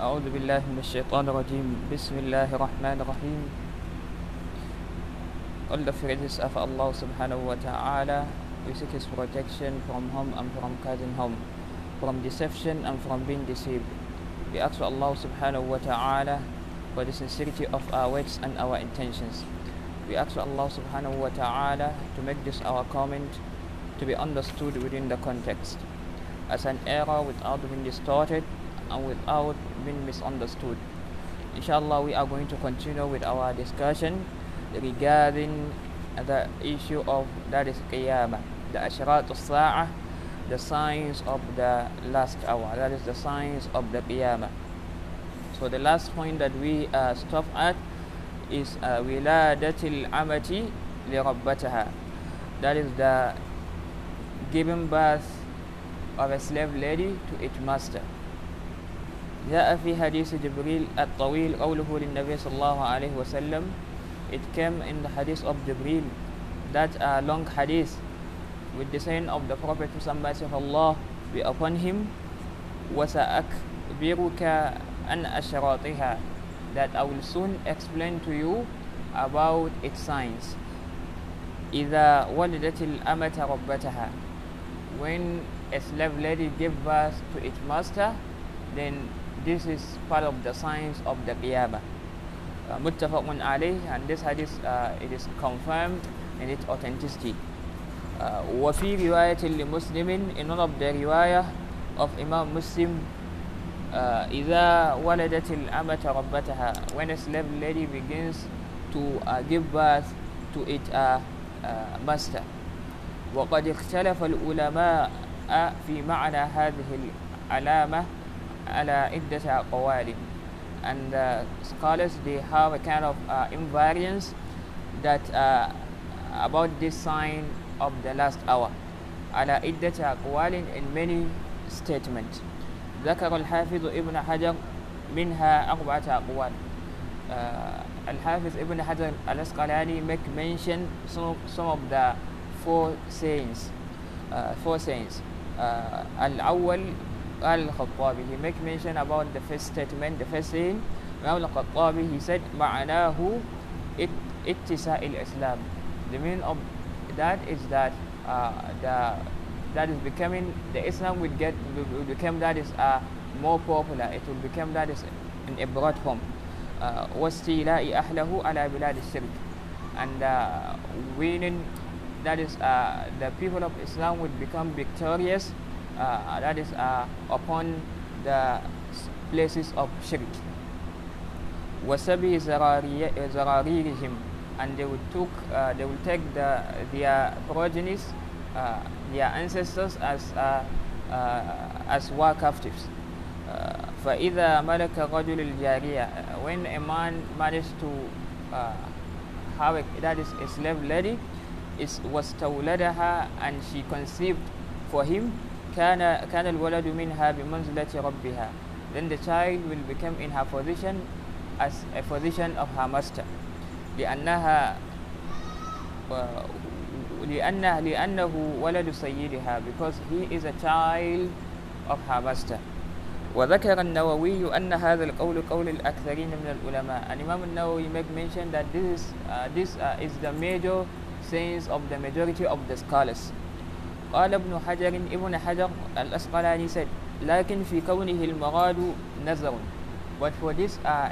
أعوذ بالله من الشيطان الرجيم بسم الله الرحمن الرحيم All the praises of Allah subhanahu wa ta'ala We seek His protection from harm and from causing harm From deception and from being deceived We ask Allah subhanahu wa ta'ala For the sincerity of our words and our intentions We ask Allah subhanahu wa ta'ala To make this our comment To be understood within the context As an error without being distorted and without being misunderstood. Inshallah, we are going to continue with our discussion regarding the issue of that is Qiyamah, the Asharat al the signs of the last hour, that is the signs of the Qiyamah. So, the last point that we uh, stop at is Wiladatil Amati li Rabbataha, that is the giving birth of a slave lady to its master. جاء في حديث جبريل الطويل قوله للنبي صلى الله عليه وسلم it came in the hadith of Jibril that a long hadith with the saying of the Prophet Muhammad of Allah be upon him وسأكبرك عن أشراطها that I will soon explain to you about its signs إذا ولدت الأمة ربتها when a slave lady give birth to its master then this is part of the signs of the Qiyamah. Uh, Muttafaqun alayh, and this hadith uh, it is confirmed in its authenticity. Uh, وفي رواية لمسلم in one of the riwayah of Imam Muslim uh, إذا ولدت الأمة ربتها when a slave lady begins to uh, give birth to its uh, uh, master وقد اختلف العلماء في معنى هذه العلامة على عدة أقوال and uh, scholars they have a kind of uh, invariance that uh, about this sign of the last hour على عدة أقوال in many statements ذكر الحافظ ابن حجر منها أربعة أقوال uh, الحافظ ابن حجر الأسقلاني make mention some, some of the four sayings uh, four sayings uh, الأول قال الخطابي he make mention about the first statement the first saying Imam al-Khattabi he said معناه اتساء الإسلام the meaning of that is that uh, the that is becoming the Islam will get will become that is uh, more popular it will become that is in a broad form uh, واستيلاء أهله على بلاد الشرك and uh, winning that is uh, the people of Islam would become victorious uh, that is uh, upon the places of shirk wasabi zararirihim and they will took uh, they will take the their progenies uh, their ancestors as uh, uh, as war captives فإذا ملك رجل الجارية when a man managed to have a, that is a slave lady is was تولدها and she conceived for him كان كان الولد منها بمنزلة ربها then the child will become in her position as a position of her master لأنها لأنه لأنه ولد سيدها because he is a child of her master وذكر النووي أن هذا القول قول الأكثرين من العلماء and Imam النووي make mention that this is, uh, this uh, is the major sayings of the majority of the scholars قال ابن حجر ابن حجر الأسقلاني said لكن في كونه المراد نظر but for this uh,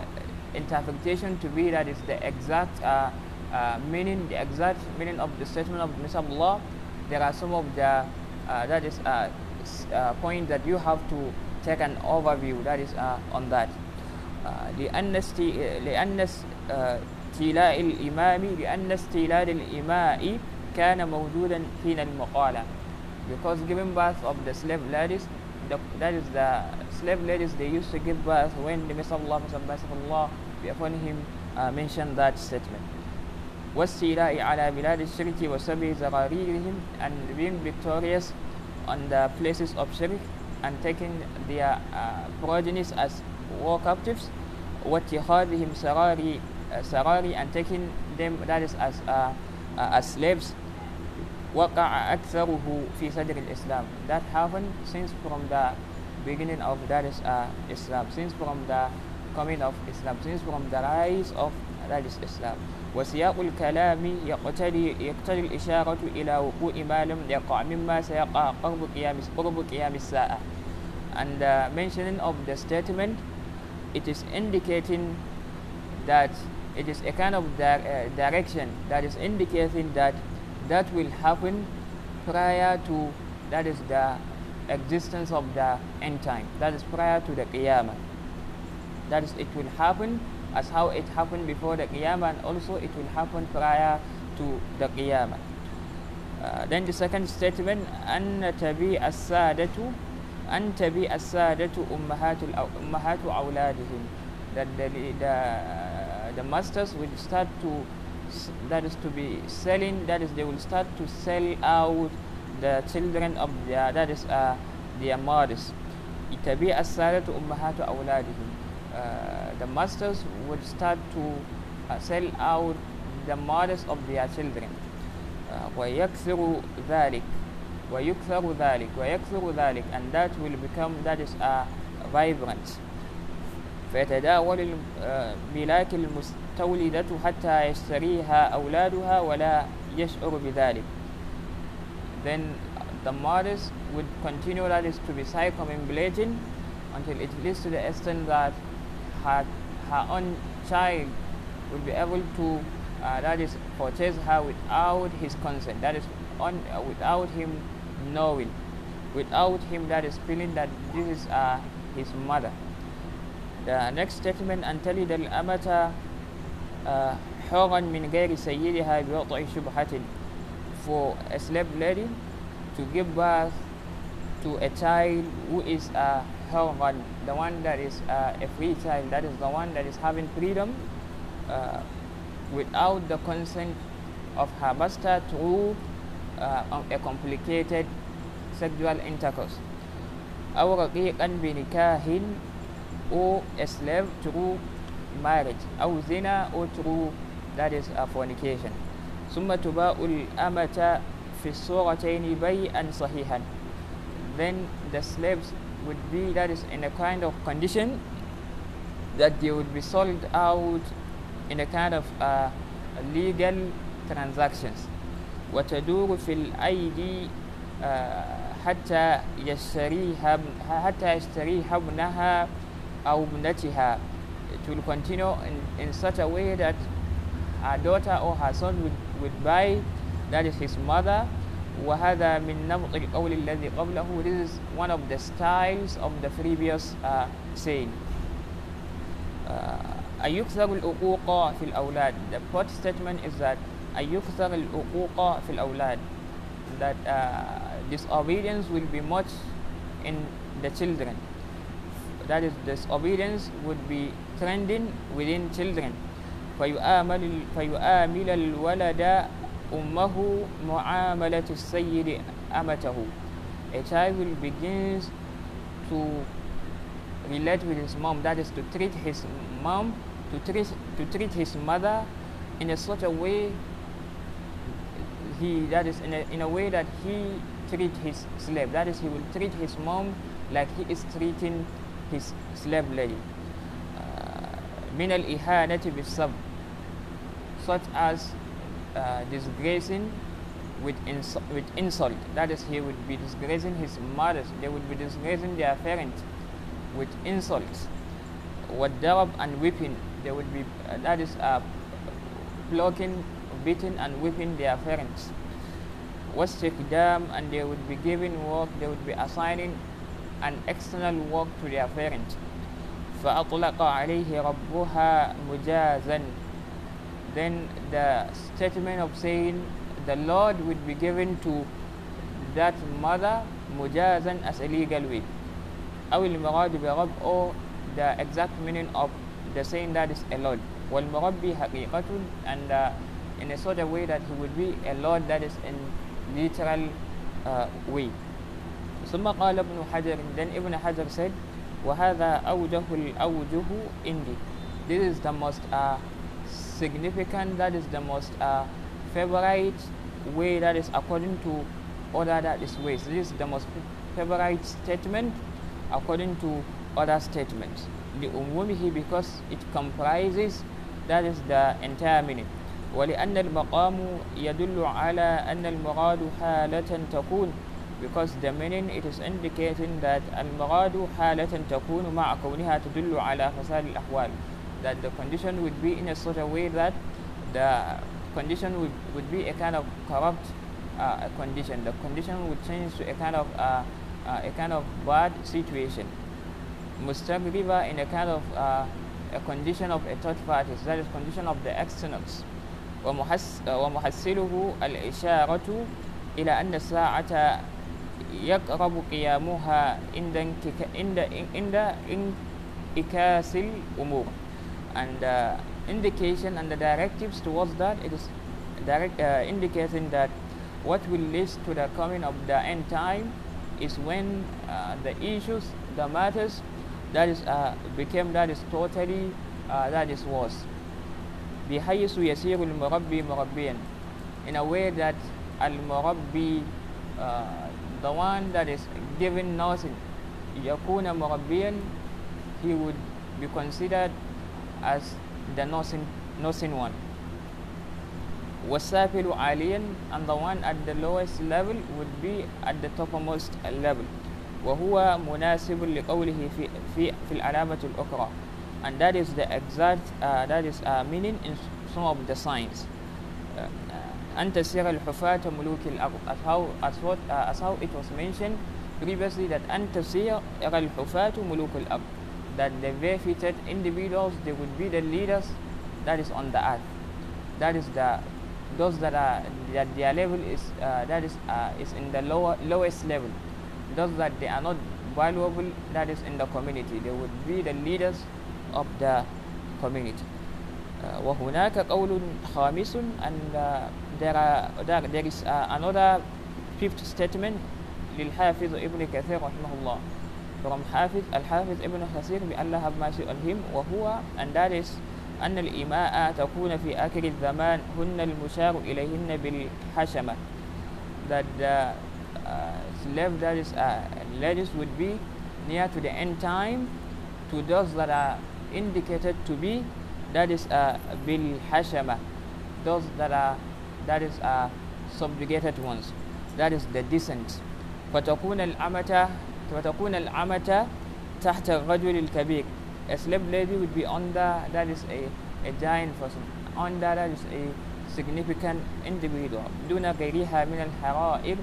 interpretation to be that is the exact uh, uh, meaning the exact meaning of the statement of Mr. Allah there are some of the uh, that is uh, uh, point that you have to take an overview that is uh, on that uh, لأن. لأن استيلاء الإمام لأن استيلاد الإماء كان موجودا حين المقالة because giving birth of the slave ladies the, that is the slave ladies they used to give birth when the Messenger of Allah, Allah be upon him uh, mentioned that statement والسيلاء على بلاد الشرك وسبي زراريرهم and being victorious on the places of shirk and taking their uh, progenies as war captives واتخاذهم سراري uh, سراري and taking them that is as uh, uh, as slaves وقع أكثره في صدر الإسلام that happened since from the beginning of that is uh, Islam since from the coming of Islam since from the rise of that is Islam وسياق الكلام يقتضي يقتضي الإشارة إلى وقوع ما لم يقع مما سيقع قرب قيام قرب قيام الساعة and the mentioning of the statement it is indicating that it is a kind of di- uh, direction that is indicating that that will happen prior to that is the existence of the end time that is prior to the qiyamah that is it will happen as how it happened before the qiyamah and also it will happen prior to the qiyamah uh, then the second statement أن تبي السادة أن تبي السادة أمهات الأو- أمهات أولادهم that the, the, the masters will start to s- that is to be selling that is they will start to sell out the children of their that is uh, their mothers تبيع السادة أمهات أولادهم uh, the masters would start to uh, sell out the mothers of their children uh, ويكثر ذلك ويكثر ذلك ويكثر ذلك and that will become that is uh, vibrant فيتداول الملاك المستولدة حتى يشتريها أولادها ولا يشعر بذلك then the mothers would continue that is to be circumambulating until it leads to the extent that her, her own child will be able to uh, that is purchase her without his consent that is on uh, without him knowing without him that is feeling that this is uh, his mother the next statement أن تلد الأمة uh, حرا من غير سيدها بوضع شبهة for a slave lady to give birth to a child who is a hurran, the one that is uh, a free child, that is the one that is having freedom uh, without the consent of her master through uh, a complicated sexual intercourse. أو رقيقا بنكاح or a slave through marriage أو zina or through that is a fornication ثم تباء الأمة في الصورتين بيئا صحيحا then the slaves would be that is in a kind of condition that they would be sold out in a kind of uh, legal transactions وتدور في الأيدي uh, حتى يشتريها حتى يشتريها ابنها أو ابنتها it will continue in, in such a way that her daughter or her son would, would buy that is his mother وهذا من نمط القول الذي قبله this is one of the styles of the previous uh, saying uh, أن يكثر العقوق في الأولاد the fourth statement is that أن يكثر العقوق في الأولاد that uh, disobedience will be much in the children that is disobedience would be trending within children فيؤامل فيؤامل الولد أمه معاملة السيد أمته a child will begins to relate with his mom that is to treat his mom to treat to treat his mother in a such a way he that is in a, in a way that he treat his slave that is he will treat his mom like he is treating his slave lady من الإهانة بالسب such as uh, disgracing with, ins- with insult that is he would be disgracing his mothers they would be disgracing their parents with insults والضرب and whipping they would be uh, that is uh, blocking beating and whipping their parents واستخدام and they would be giving work they would be assigning an external work to their parents فأطلق عليه ربها مجازا then the statement of saying the Lord would be given to that mother mujazan as a legal way أو المراد برب or the exact meaning of the saying that is a Lord والمربي حقيقة and uh, in a sort of way that he would be a Lord that is in literal uh, way ثم قال ابن حجر then Ibn Hajar said وهذا أوجه الأوجه عندي this is the most uh, significant that is the most uh, favorite way that is according to other that is ways this is the most favorite statement according to other statements لأمومه because it comprises that is the entire meaning ولأن المقام يدل على أن المراد حالة تكون because the meaning it is indicating that المراد حالة تكون مع كونها تدل على فساد الأحوال that the condition would be in a sort of way that the condition would, would be a kind of corrupt uh, condition the condition would change to a kind of uh, uh, a kind of bad situation مستغربة in a kind of uh, a condition of a third party that is condition of the externals ومحس ومحسله الإشارة إلى أن الساعة يقرب قيامها عند عند عند انعكاس الأمور and uh, indication and the directives towards that it is direct uh, indicating that what will lead to the coming of the end time is when uh, the issues the matters that is uh, became that is totally uh, that is worse بحيث يسير المربي مربيا in a way that المربي uh, the one that is given nothing يكون مربيا he would be considered as the nothing, nothing one والسافل عاليا and the one at the lowest level would be at the topmost level وهو مناسب لقوله في في في العلامة الأخرى and that is the exact uh, that is uh, meaning in some of the signs uh, أن تسير الحفاة ملوك الأرض as how, as, what, uh, as how it was mentioned previously that أن تسير الحفاة ملوك الأرض that the barefooted individuals they would be the leaders that is on the earth that is the those that are that their level is uh, that is uh, is in the lower lowest level those that they are not valuable that is in the community they would be the leaders of the community uh, وهناك قول خامس and uh, there, are, there, there is uh, another fifth statement للحافظ ابن كثير رحمه الله from حافظ الحافظ ابن كثير بأن have mercy on him وهو and that is أن الإماء تكون في آخر الزمان هن المشار إليهن بالحشمة that the uh, slave that is uh, ladies would be near to the end time to those that are indicated to be that is uh, bil hashama those that are that is uh, subjugated ones that is the decent فتكون الأمة فتكون الأمة تحت الرجل الكبير a slave lady would be under that is a, a giant person under that is a significant individual دون غيرها من الحرائر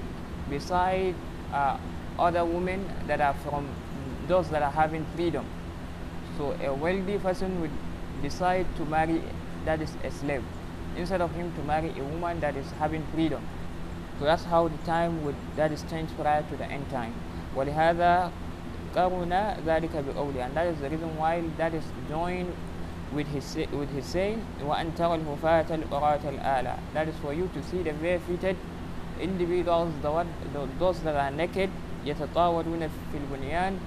beside uh, other women that are from those that are having freedom so a wealthy person would decide to marry that is a slave instead of him to marry a woman that is having freedom so that's how the time would that is changed prior to the end time ولهذا قرن ذلك بقوله and that is the reason why that is joined with his with his saying وأن ترى الهفاة العراة الآلة that is for you to see the barefooted individuals the one, the, those that are naked يتطاولون في البنيان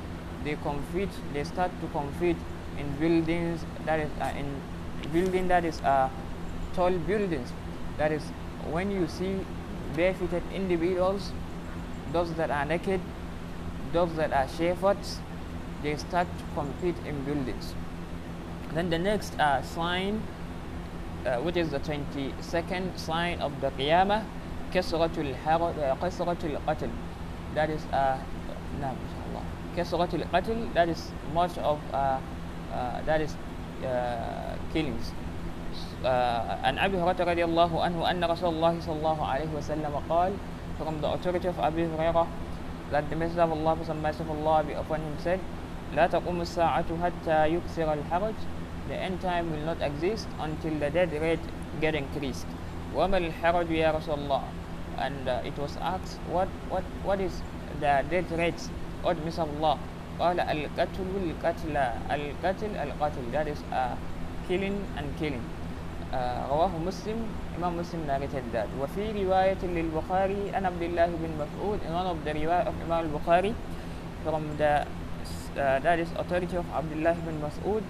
they compete they start to compete in buildings that is uh, in building that is uh, tall buildings that is when you see barefooted individuals those that are naked those that are shepherds they start to compete in buildings then the next uh, sign uh, which is the 22nd sign of the Qiyamah كسرة الحر كسرة القتل that is uh, نعم إن شاء الله كسرة القتل that is much of uh, uh, that is uh, killings عن أبي هريرة رضي الله عنه أن رسول الله صلى الله عليه وسلم قال from the authority of Abu Hurairah that the Messenger of Allah peace of Allah upon him said لا تقوم الساعة حتى يكسر الحرج the end time will not exist until the death rate get increased وما الحرج يا رسول الله and uh, it was asked what what what is the death rate what Messenger of Allah قال القتل القتل القتل القتل that is uh, killing and killing uh, رواه مسلم Imam Muslim narrated that وفي رواية للبخاري عن عبد الله بن مسعود in riwayat of Imam al-Bukhari from the uh, that is authority of Abdullah bin Mas'ud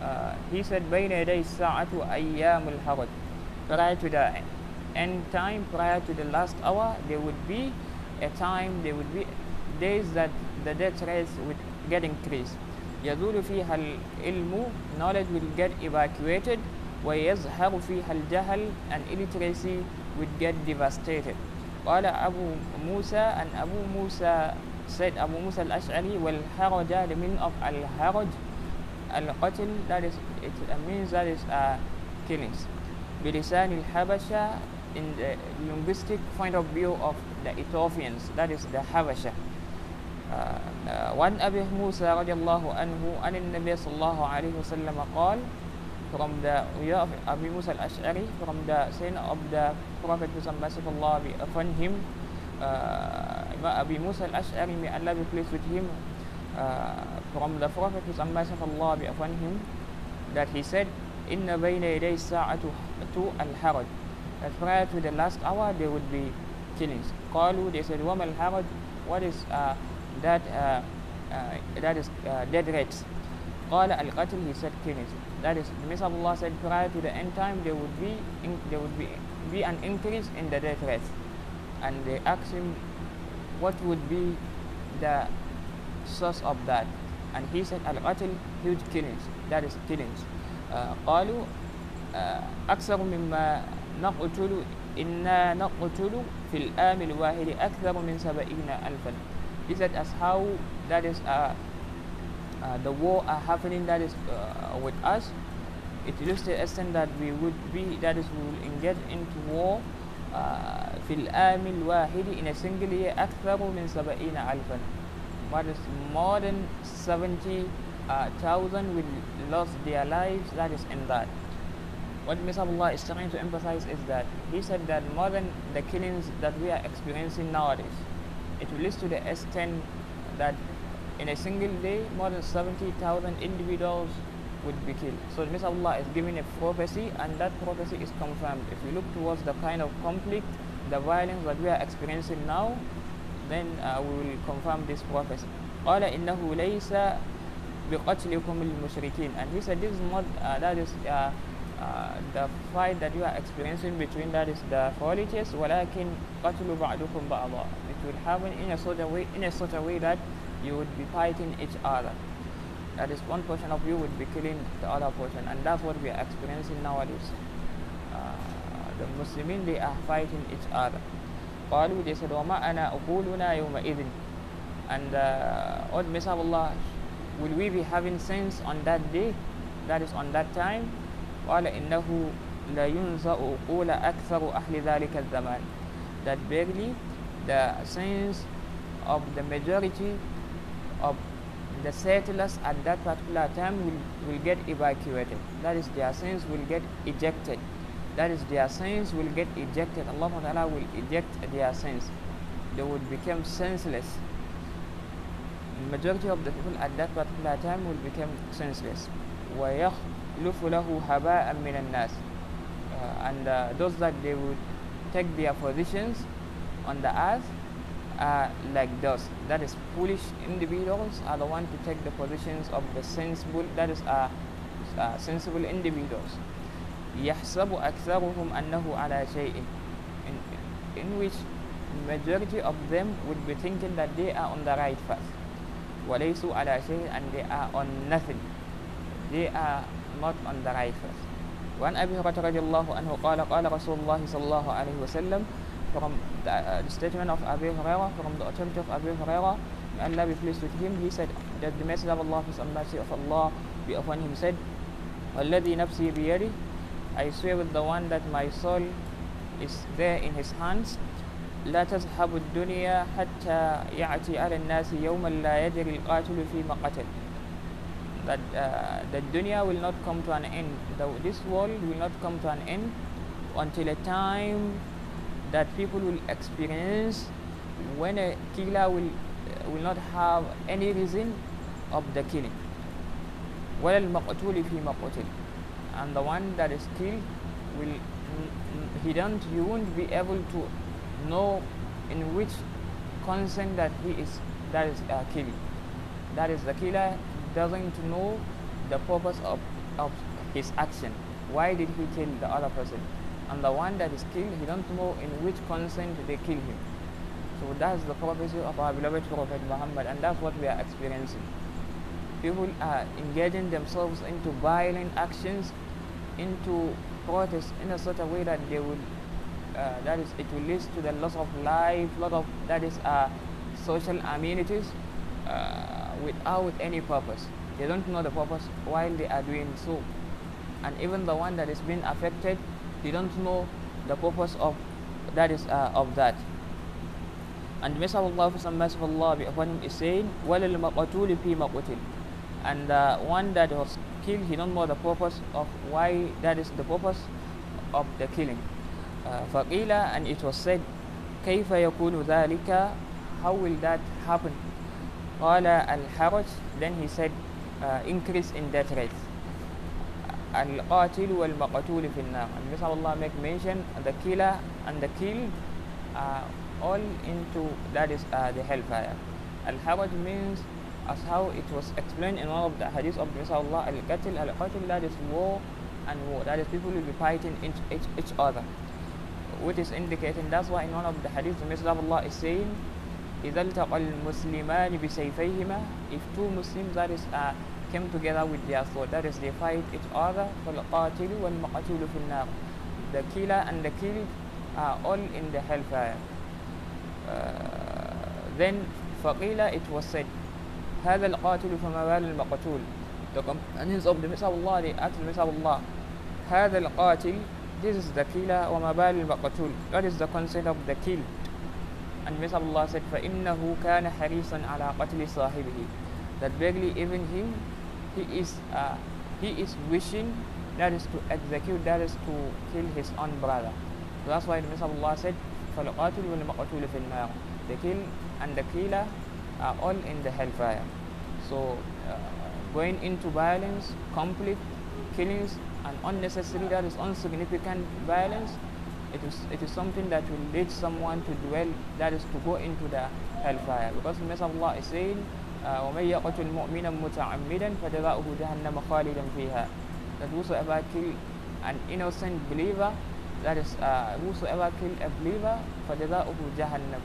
uh, he said بين يدي الساعة أيام الحرج prior to the end time prior to the last hour there would be a time there would be days that the death rates would get increased يزول فيها العلم knowledge will get evacuated ويظهر فيها الجهل and illiteracy would get devastated قال أبو موسى and Abu Musa said Abu Musa al-Ash'ari والحرج the meaning of al-haraj al-qatl that is it means that is uh, killings بلسان الحبشة in the linguistic point of view of the Ethiopians that is the Habasha وعن أبي موسى رضي الله عنه أن النبي صلى الله عليه وسلم قال from the way of Abu Musa al-Ash'ari from the saying of the Prophet of Allah be upon him uh, Abu Musa al-Ash'ari may Allah be pleased with him uh, from the Prophet of Allah be upon him that he said إن بين يدي الساعة الحرج that prior to the last hour there would be killings قالوا they said وما الحرج what is uh, that uh, uh, that is uh, dead rates قال القتل he said killings that is the Messenger of Allah said prior to the end time there would be in, there would be be an increase in the death rate and they asked him what would be the source of that and he said القتل huge killings that is killings uh, قالوا uh, أكثر مما نقتل إنا نقتل في الآن الواحد أكثر من سبعين ألفا He said as how that is uh, uh, the war are happening that is uh, with us it is to the extent that we would be that is we will engage into war uh, في العام الواحد in a single year أكثر من سبعين ألفا what is more than 70,000 uh, will lost their lives that is in that what Mr. Allah is trying to emphasize is that he said that more than the killings that we are experiencing nowadays it will lead to the extent that in a single day more than 70,000 individuals would be killed. So Mr. Allah is giving a prophecy and that prophecy is confirmed. If we look towards the kind of conflict, the violence that we are experiencing now, then uh, we will confirm this prophecy. قال إنه ليس بقتلكم المشركين and he said this is not uh, that is uh, uh, the fight that you are experiencing between that is the polytheists ولكن قتل بعضكم بعضا it will happen in a sort of way in a sort of way that you would be fighting each other that is one portion of you would be killing the other portion and that's what we are experiencing nowadays uh, the Muslims they are fighting each other قالوا they said وما أنا أقولنا يومئذ and uh, what Messiah of Allah will we be having sense on that day that is on that time قال إنه لا ينزأ أقول أكثر أهل ذلك الزمان that barely the sense of the majority of the settlers at that particular time will, will get evacuated that is their sins will get ejected that is their sins will get ejected Allah Ta'ala will eject their sins they would become senseless the majority of the people at that particular time will become senseless ويخلف له هباء من الناس uh, and uh, those that they would take their positions on the earth are like those that is foolish individuals are the one to take the positions of the sensible that is uh, uh, sensible individuals يحسب أكثرهم أنه على شيء in, in which majority of them would be thinking that they are on the right path وليسوا على شيء and they are on nothing they are not on the right path وعن أبي هريرة رضي الله عنه قال قال رسول الله صلى الله عليه وسلم from the, uh, the statement of Abu Hurairah from the authority of Abu Hurairah may Allah be pleased with him he said that the message of Allah peace and mercy of Allah be upon him said والذي نفسي بيده I swear with the one that my soul is there in his hands لا تذهب الدنيا حتى يأتي على الناس يوما لا يدري القاتل فيما قتل that uh, the dunya will not come to an end the, this world will not come to an end until a time that people will experience when a killer will uh, will not have any reason of the killing ولا المقتول في مقتل and the one that is killed will he don't you won't be able to know in which consent that he is that is uh, killing that is the killer doesn't know the purpose of, of his action why did he kill the other person And the one that is killed he don't know in which consent they kill him. So that's the prophecy of our beloved prophet muhammad and that's what we are experiencing. People are engaging themselves into violent actions, into protests in a sort way that they will, uh, that is, it will lead to the loss of life, lot of that is uh, social amenities uh, without any purpose. They don't know the purpose while they are doing so, and even the one that is being affected, they don't know the purpose of that is uh, of that. And the Messenger of Allah, Messenger of Allah upon him is saying, وَلَلْ مَقَتُولِ فِي مَقُتِلٍ And the one that was killed, he don't know the purpose of why that is the purpose of the killing. Uh, فَقِيلَ And it was said, كَيْفَ يَكُونُ ذَلِكَ How will that happen? قَالَ الْحَرَجِ Then he said, uh, increase in death rate. القاتل والمقتول في النار and Messenger Allah make mention the killer and the killed are all into that is uh, the hellfire al-haraj means as how it was explained in one of the hadiths of Messenger Allah al-qatl al-qatl that is war and war that is people will be fighting each, each, each other which is indicating that's why in one of the hadiths the Messenger of Allah is saying إذا التقى المسلمان بسيفيهما if two Muslims that is uh, came together with their sword. That is, they fight each other. فَالْقَاتِلُ وَالْمَقَتُولُ فِي النَّارِ The killer and the killed are all in the hellfire. Uh, then فَقِيلَ it was said هذا القاتل فما بال المقتول The companions of the Messiah of Allah, they asked the Messiah of Allah هذا القاتل This is the killer وما بال المقتول What is the consent of the killed? And Messiah of Allah said فإنه كان حريصا على قتل صاحبه That verily even him he is uh, he is wishing that is to execute that is to kill his own brother so that's why the Messenger of Allah said فَالْقَاتِلُ وَالْمَقْتُولُ فِي النَّارِ the kill and the killer are all in the hellfire so uh, going into violence complete killings and unnecessary that is insignificant violence it is it is something that will lead someone to dwell that is to go into the hellfire because the Messenger of Allah is saying ومن يقتل مؤمنا متعمدا فجزاؤه جهنم خالدا فيها that whosoever kill an innocent believer that is uh, whosoever kill a believer فجزاؤه جهنم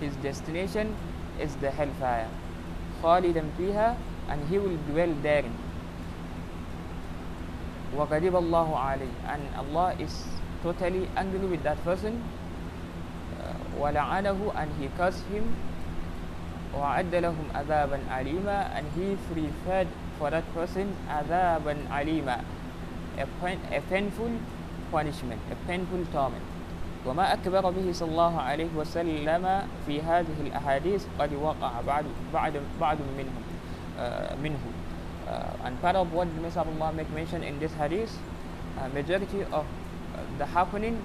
his destination is the hellfire خالدا فيها and he will dwell therein وغضب الله عليه and Allah is totally angry with that person ولعنه and he cursed him وَعَدَّ لَهُمْ عَذَابًا عَلِيمًا and he prepared for that person عَذَابًا عَلِيمًا a, pain, a painful punishment, a painful torment وما أكبر به صلى الله عليه وسلم في هذه الأحاديث قد وقع بعد بعد بعض منهم uh, منه uh, and part of what the Messenger of Allah make mention in this hadith uh, majority of the happening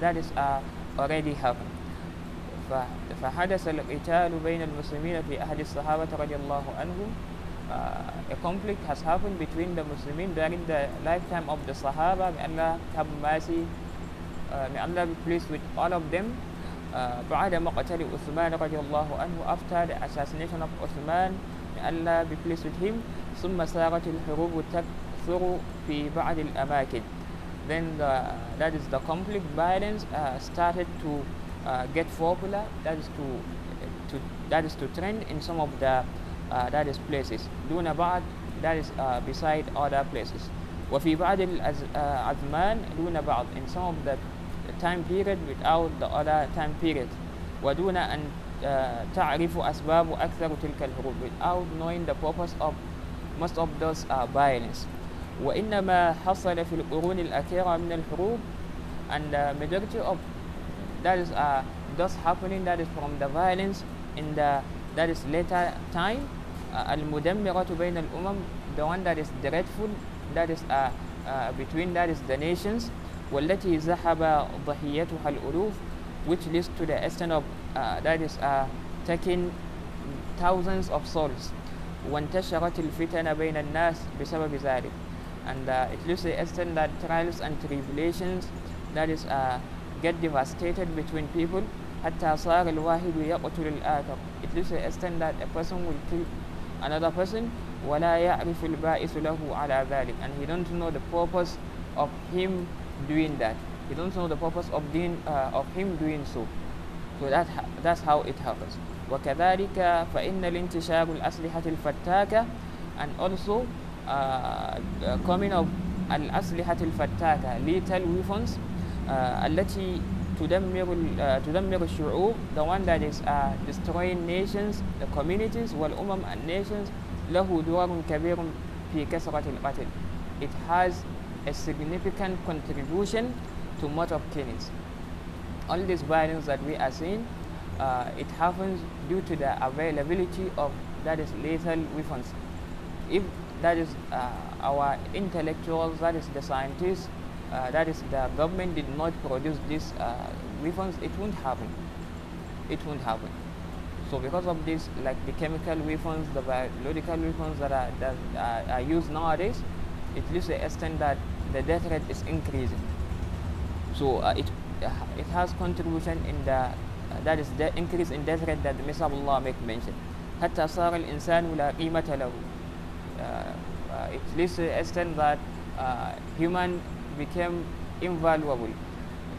that is uh, already happened فحدث القتال بين المسلمين في أحد الصحابة رضي الله عنهم uh, a conflict has happened between the Muslims during the lifetime of the Sahaba may Allah have mercy uh, may Allah be pleased with all of them uh, بعد مقتل عثمان رضي الله عنه after the assassination of Uthman may Allah be pleased with him ثم سارت الحروب تكثر في بعض الأماكن then the, that is the conflict violence uh, started to uh, get popular that is to to that is to trend in some of the uh, that is places دون بعض that is uh, beside other places وفي بعض الأزمان دون بعض in some of the time period without the other time period ودون أن تعرف أسباب أكثر تلك الحروب without knowing the purpose of most of those uh, violence وإنما حصل في القرون الأخيرة من الحروب and the majority of that is uh, thus happening that is from the violence in the that is later time uh, المدمرة بين الأمم the one that is dreadful that is uh, uh, between that is the nations والتي ذهب ضحيتها الألوف which leads to the extent of uh, that is uh, taking thousands of souls وانتشرت الفتن بين الناس بسبب ذلك and uh, it leads to the extent that trials and tribulations that is uh, get devastated between people حتى صار الواحد يقتل الآخر it leads to the extent that a person will kill another person ولا يعرف البائس له على ذلك and he don't know the purpose of him doing that he don't know the purpose of doing uh, of him doing so so that that's how it happens وكذلك فإن الانتشار الأسلحة الفتاكة and also uh, the coming of الأسلحة الفتاكة lethal weapons uh, التي تدمر تدمر الشعوب the one that is uh, destroying nations the communities والأمم and nations له دور كبير في كثرة القتل it has a significant contribution to motor killings all this violence that we are seeing uh, it happens due to the availability of that is lethal weapons if that is uh, our intellectuals that is the scientists uh, that is the government did not produce these uh, weapons it won't happen it won't happen so because of this like the chemical weapons the biological weapons that are that are, are used nowadays it leads to the extent that the death rate is increasing so uh, it uh, it has contribution in the uh, that is the increase in death rate that the Messiah of Allah make mention حتى صار الإنسان لا قيمة له it leads to the extent that human became invaluable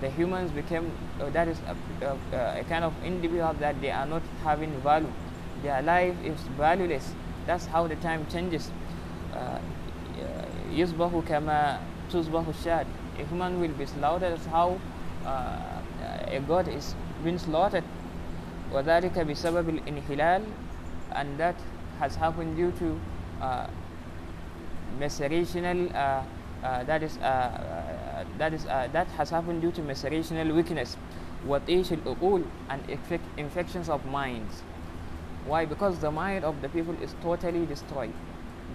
the humans became uh, that is a, a, a, kind of individual that they are not having value their life is valueless that's how the time changes يصبح كما تصبح الشاد a human will be slaughtered as how uh, a god is being slaughtered وذلك بسبب الانحلال and that has happened due to uh, macerational uh, uh, uh, that is uh, uh, that is that has happened due to misrational weakness what is al-uqul and infections of minds. Why? Because the mind of the people is totally destroyed.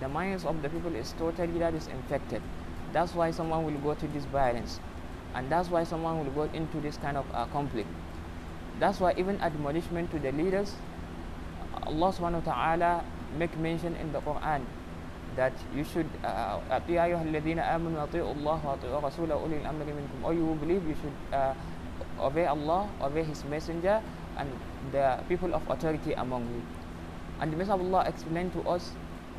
The minds of the people is totally that is infected. That's why someone will go to this violence. And that's why someone will go into this kind of uh, conflict. That's why even admonishment to the leaders allah subhanahu wa ta'ala make mention in the quran that you should uh, أطيع أيها الذين آمنوا أطيعوا الله وأطيعوا رسوله أولي الأمر منكم or you believe you should uh, obey Allah obey his messenger and the people of authority among you and the Messenger of Allah explained to us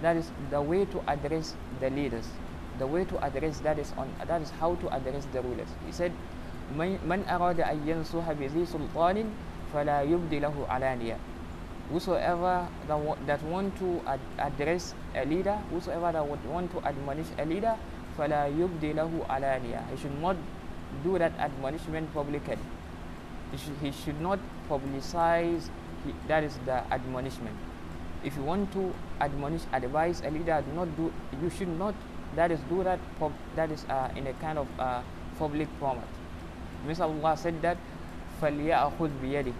that is the way to address the leaders the way to address that is on that is how to address the rulers he said من أراد أن ينصح بذي سلطان فلا يبدي له علانية whosoever that, that want to ad address a leader whosoever that would want to admonish a leader فلا يبدي له علانية he should not do that admonishment publicly he should, he should not publicize he, that is the admonishment if you want to admonish advise a leader do not do you should not that is do that that is uh, in a kind of uh, public format Mr. Allah said that فَلْيَأْخُذْ بِيَدِهِ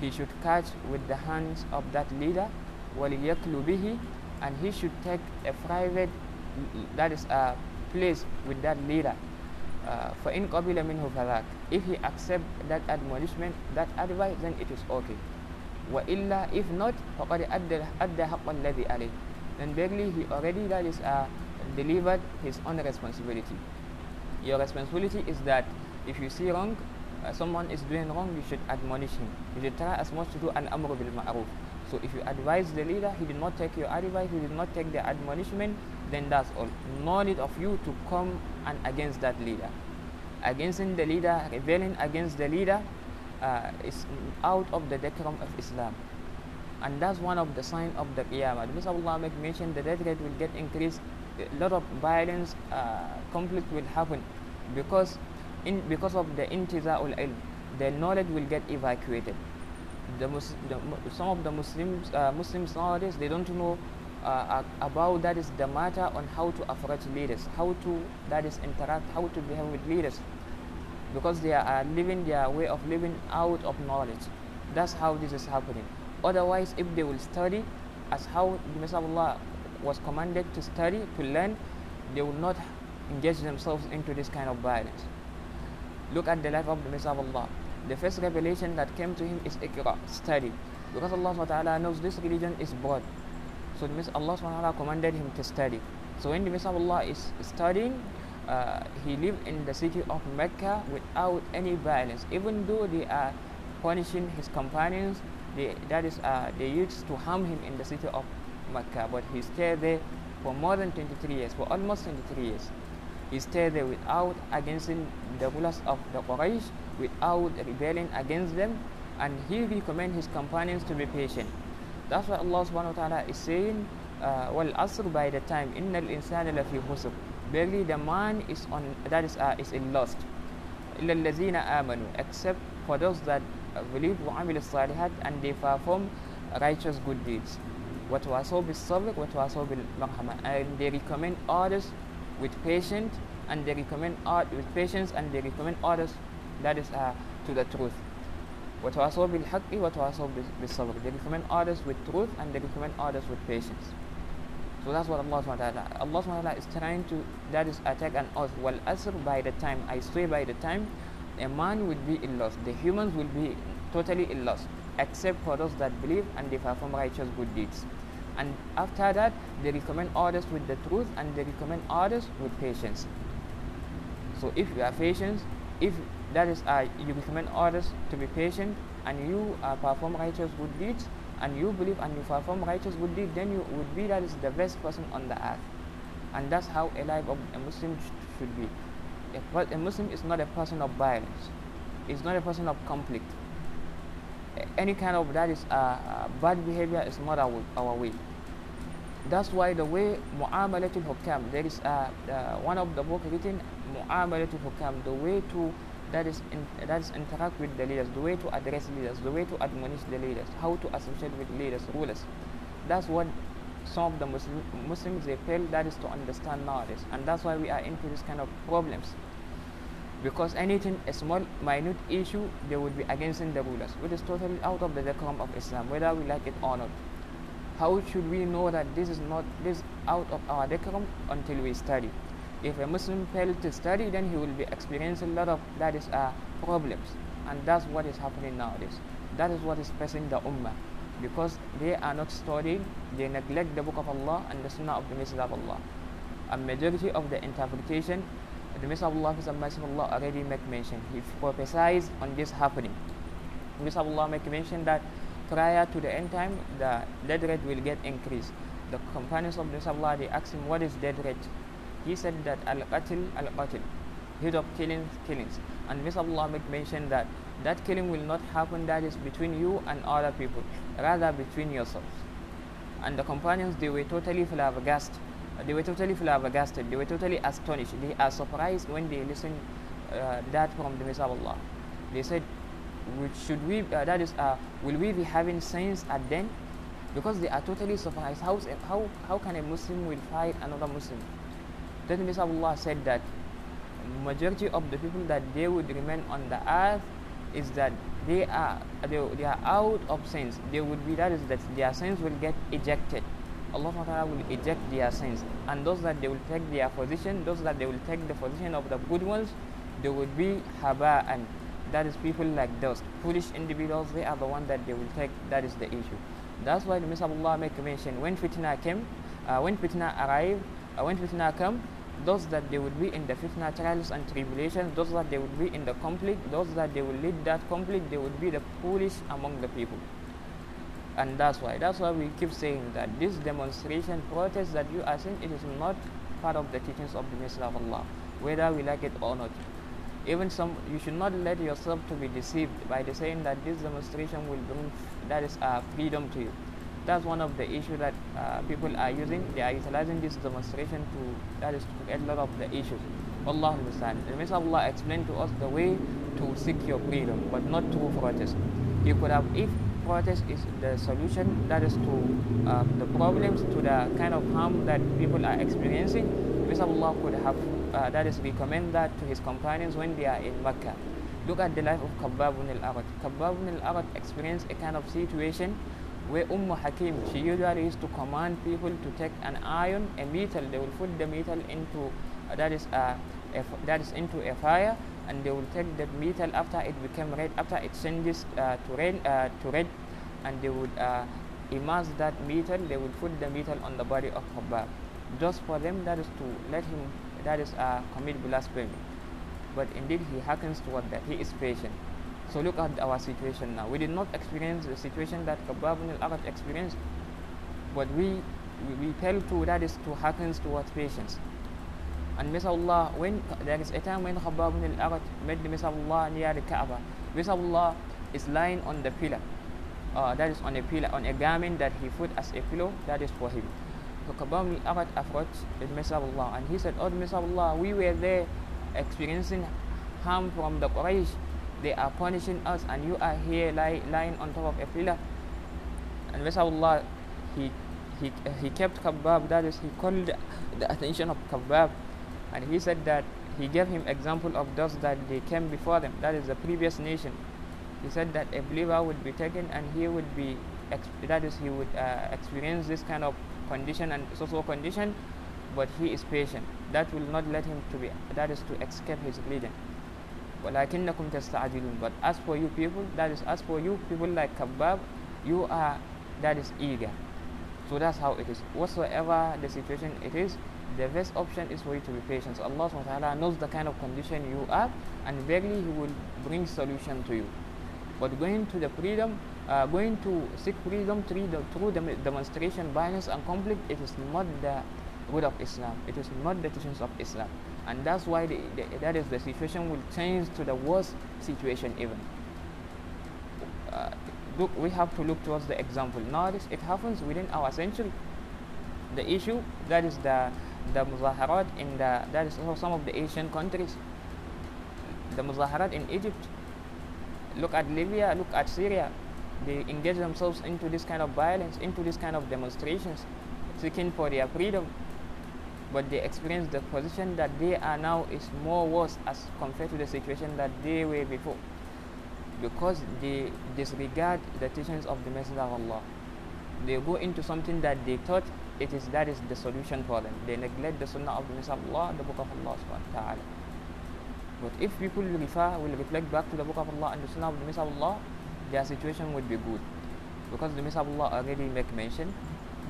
he should catch with the hands of that leader وَلِيَكْلُ بِهِ and he should take a private that is a place with that leader uh, فَإِنْ قَبِلَ مِنْهُ فَذَاكَ if he accept that admonishment that advice then it is okay وإلا if not فقد أدى حق الذي عليه then barely he already that is uh, delivered his own responsibility your responsibility is that if you see wrong uh, someone is doing wrong you should admonish him. You should try as much to do an amr bil ma'ruf. So if you advise the leader he did not take your advice he did not take the admonishment then that's all. No need of you to come and against that leader. Against the leader rebelling against the leader uh, is out of the decorum of Islam. And that's one of the signs of the Qiyamah. The Allah make mention the death rate will get increased, a lot of violence, uh, conflict will happen because in because of the intiza'ul ilm, the knowledge will get evacuated. The, the some of the Muslims uh, Muslims nowadays they don't know uh, about that is the matter on how to approach leaders, how to that is interact, how to behave with leaders because they are living their way of living out of knowledge. That's how this is happening. Otherwise, if they will study as how the Messenger of Allah was commanded to study, to learn, they will not engage themselves into this kind of violence. Look at the life of the Messenger of Allah. The first revelation that came to him is Iqra, study. Because Allah knows this religion is broad. So Allah commanded him to study. So when the Messenger of Allah is studying, uh, he lived in the city of Mecca without any violence, even though they are punishing his companions. They, that is, uh, they used to harm him in the city of Mecca, but he stayed there for more than 23 years, for almost 23 years. He stayed there without against the rulers of the Quraysh, without rebelling against them, and he recommended his companions to be patient. That's why Allah subhanahu wa ta'ala is saying, uh, well asr by the time innal insana lafi khusr barely the man is on that is uh, is in lost illa allazina amanu except for those that uh, believe wa amil salihat and they perform righteous good deeds وتواصوا بالصبر وتواصوا بالمرحمة and they recommend others with patience and they recommend others with patience and they recommend others that is uh, to the truth وتواصوا بالحق وتواصوا بالصبر they recommend others with truth and they recommend others with patience so that's what Allah subhanahu wa ta'ala Allah subhanahu wa ta'ala is trying to that is attack on us well asr by the time I swear by the time a man will be in loss the humans will be totally in loss except for those that believe and they perform righteous good deeds and after that they recommend others with the truth and they recommend others with patience. So if you are patient if that is uh, you recommend others to be patient and you uh, perform righteous good deeds and you believe and you perform righteous good deeds then you would be that is the best person on the earth. And that's how a life of a muslim should be. A, a muslim is not a person of violence. Is not a person of conflict any kind of that is uh, uh, bad behavior is not our, our way. That's why the way mu'amalatul hukam there is uh, uh, one of the book written mu'amalatul hukam the way to that is in, that is interact with the leaders the way to address leaders the way to admonish the leaders how to associate with leaders rulers. That's what some of the Muslim, muslims they fail that is to understand nowadays. And that's why we are into this kind of problems because anything a small minute issue they would be against the rulers which is totally out of the decorum of islam whether we like it or not. How should we know that this is not this out of our decorum until we study? If a muslim fails to study then he will be experiencing a lot of that is uh, problems. And that's what is happening nowadays. That is what is pressing the ummah. Because they are not studying they neglect the book of allah and the sunnah of the messenger of allah. A majority of the interpretation the Messenger of Allah, peace and mercy of Allah already make mention. He prophesied on this happening. The Messenger of Allah make mention that prior to the end time, the death rate will get increased. The companions of the Messenger of Allah, they asked him, what is death rate? He said that al-qatil, al-qatil, hit of killings, killings. And Messenger of Allah make mention that that killing will not happen that is between you and other people, rather between yourselves. And the companions, they were totally flabbergasted they were totally flabbergasted. They were totally astonished. They are surprised when they listen uh, that from the Messiah of Allah. They said, "Should we? Uh, that is, uh, will we be having sins at then?" Because they are totally surprised. How how how can a Muslim will fight another Muslim? Then the Messiah of Allah said that majority of the people that they would remain on the earth is that they are they, they are out of sins. They would be that is that their sins will get ejected. Allah Ta'ala will eject their sins. And those that they will take their position, those that they will take the position of the good ones, they will be haba and that is people like those foolish individuals, they are the one that they will take, that is the issue. That's why the Allah make mention when fitna came, uh, when fitna arrived, uh, when fitna come, those that they would be in the fitna trials and tribulations, those that they would be in the conflict, those that they will lead that conflict, they would be the foolish among the people and that's why that's why we keep saying that this demonstration protest that you are seeing it is not part of the teachings of the Messenger of Allah whether we like it or not. Even some you should not let yourself to be deceived by the saying that this demonstration will bring that is uh, freedom to you. That's one of the issues that uh, people are using. They are utilizing this demonstration to that is to get a lot of the issues. Allah understand the Messenger of Allah explained to us the way to seek your freedom but not through protest. You could have if protest is the solution that is to um, the problems to the kind of harm that people are experiencing Mr. Allah could have uh, that is recommend that to his companions when they are in Mecca look at the life of Khabbab ibn al-Arat Khabbab ibn al-Arat experienced a kind of situation where Umm Hakim she usually used to command people to take an iron a metal they will put the metal into uh, that is uh, that is into a fire and they will take that metal after it became red after it changes uh, to red uh, to red and they would uh, immerse that metal they would put the metal on the body of Khabbab just for them that is to let him that is uh, commit blasphemy. But indeed he hearkens toward that. He is patient. So look at our situation now. We did not experience the situation that Khabbab al-Arat experienced but we we, tell to that is to hearkens towards patience and Mesa Allah when there is a time when Khabbab ibn al-Arat met the near the Kaaba Mesa Allah is lying on the pillar. Uh, that is on a pillar on a garment that he put as a pillow that is for him. So Khabbab al-Arat approached the and he said, Oh Allah, we were there experiencing harm from the Quraysh. They are punishing us and you are here lying on top of a pillar. And Allah, he, he, he kept Khabbab, that is, he called the attention of Khabbab and he said that he gave him example of those that they came before them. That is the previous nation. He said that a believer would be taken and he would be that is he would uh, experience this kind of condition and social condition but he is patient. That will not let him to be that is to escape his cannot contest that. but as for you people that is as for you people like Khabbab you are that is eager. So that's how it is. Whatsoever the situation it is the best option is for you to be patient. Allah subhanahu knows the kind of condition you are and verily He will bring solution to you. But going to the freedom, uh, going to seek freedom through the, through the demonstration, violence and conflict, it is not the good of Islam. It is not the teachings of Islam. And that's why the, the, that is the situation will change to the worst situation even. Uh, look, we have to look towards the example. Nowadays, it happens within our century. The issue that is the the muzaharat in the that is also some of the Asian countries. The muzaharat in Egypt. Look at Libya. Look at Syria. They engage themselves into this kind of violence, into this kind of demonstrations, seeking for their freedom. But they experience the position that they are now is more worse as compared to the situation that they were before because they disregard the teachings of the Messenger of Allah. They go into something that they thought it is that is the solution for them. They neglect the Sunnah of the Messenger of Allah, the Book of Allah subhanahu wa ta'ala. But if people refer, will reflect back to the Book of Allah and the Sunnah of the Messenger of Allah, their situation would be good. Because the Messenger of Allah already make mention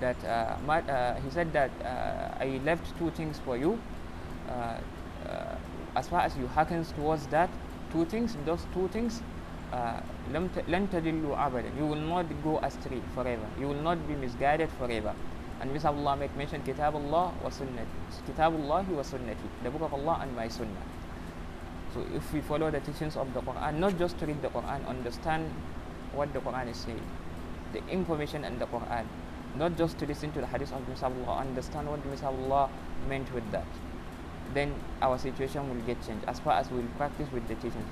that uh, my, uh, he said that uh, I left two things for you. Uh, uh, as far as you hearkens towards that, two things, those two things لن تدلوا أبدا you will not go astray forever you will not be misguided forever and Mr. Allah make mention Kitab Allah wa Sunnati Kitab Allah wa Sunnati the book of Allah and my Sunnah so if we follow the teachings of the Quran not just to read the Quran understand what the Quran is saying the information in the Quran not just to listen to the hadith of Mr. Allah understand what Mr. Allah meant with that then our situation will get changed as far as we will practice with the teachings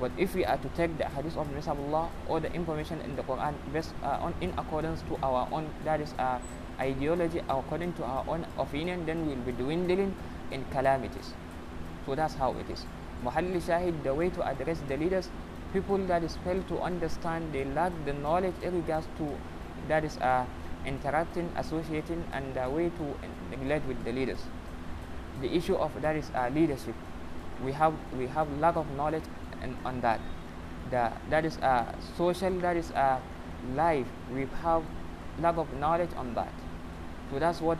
but if we are to take the hadith of Mr. Allah or the information in the Quran based uh, on in accordance to our own that is our ideology according to our own opinion, then we will be dwindling in calamities. So that's how it is. Muhalli Shahid, the way to address the leaders, people that is fail to understand, they lack the knowledge in regards to that is uh, interacting, associating, and the way to neglect with the leaders. The issue of that is uh, leadership. We have we have lack of knowledge and on that. The, that is a social, that is a life. We have lack of knowledge on that. So that's what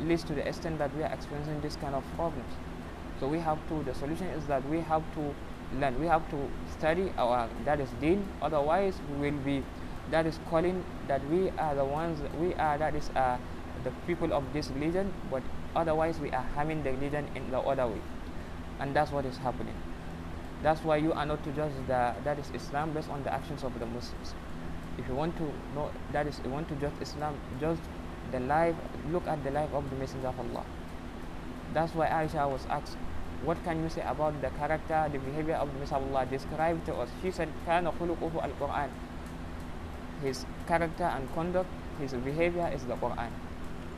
leads to the extent that we are experiencing this kind of problems. So we have to, the solution is that we have to learn, we have to study our, that is deen, otherwise we will be, that is calling that we are the ones, we are, that is uh, the people of this religion, but otherwise we are harming the religion in the other way. And that's what is happening. That's why you are not to judge the, that is Islam based on the actions of the Muslims. If you want to know that is you want to judge Islam, judge the life look at the life of the messenger of allah. That's why aisha was asked what can you say about the character the behavior of the messenger of allah? Described to us. She said kana khuluquhu al-quran. His character and conduct his behavior is the quran.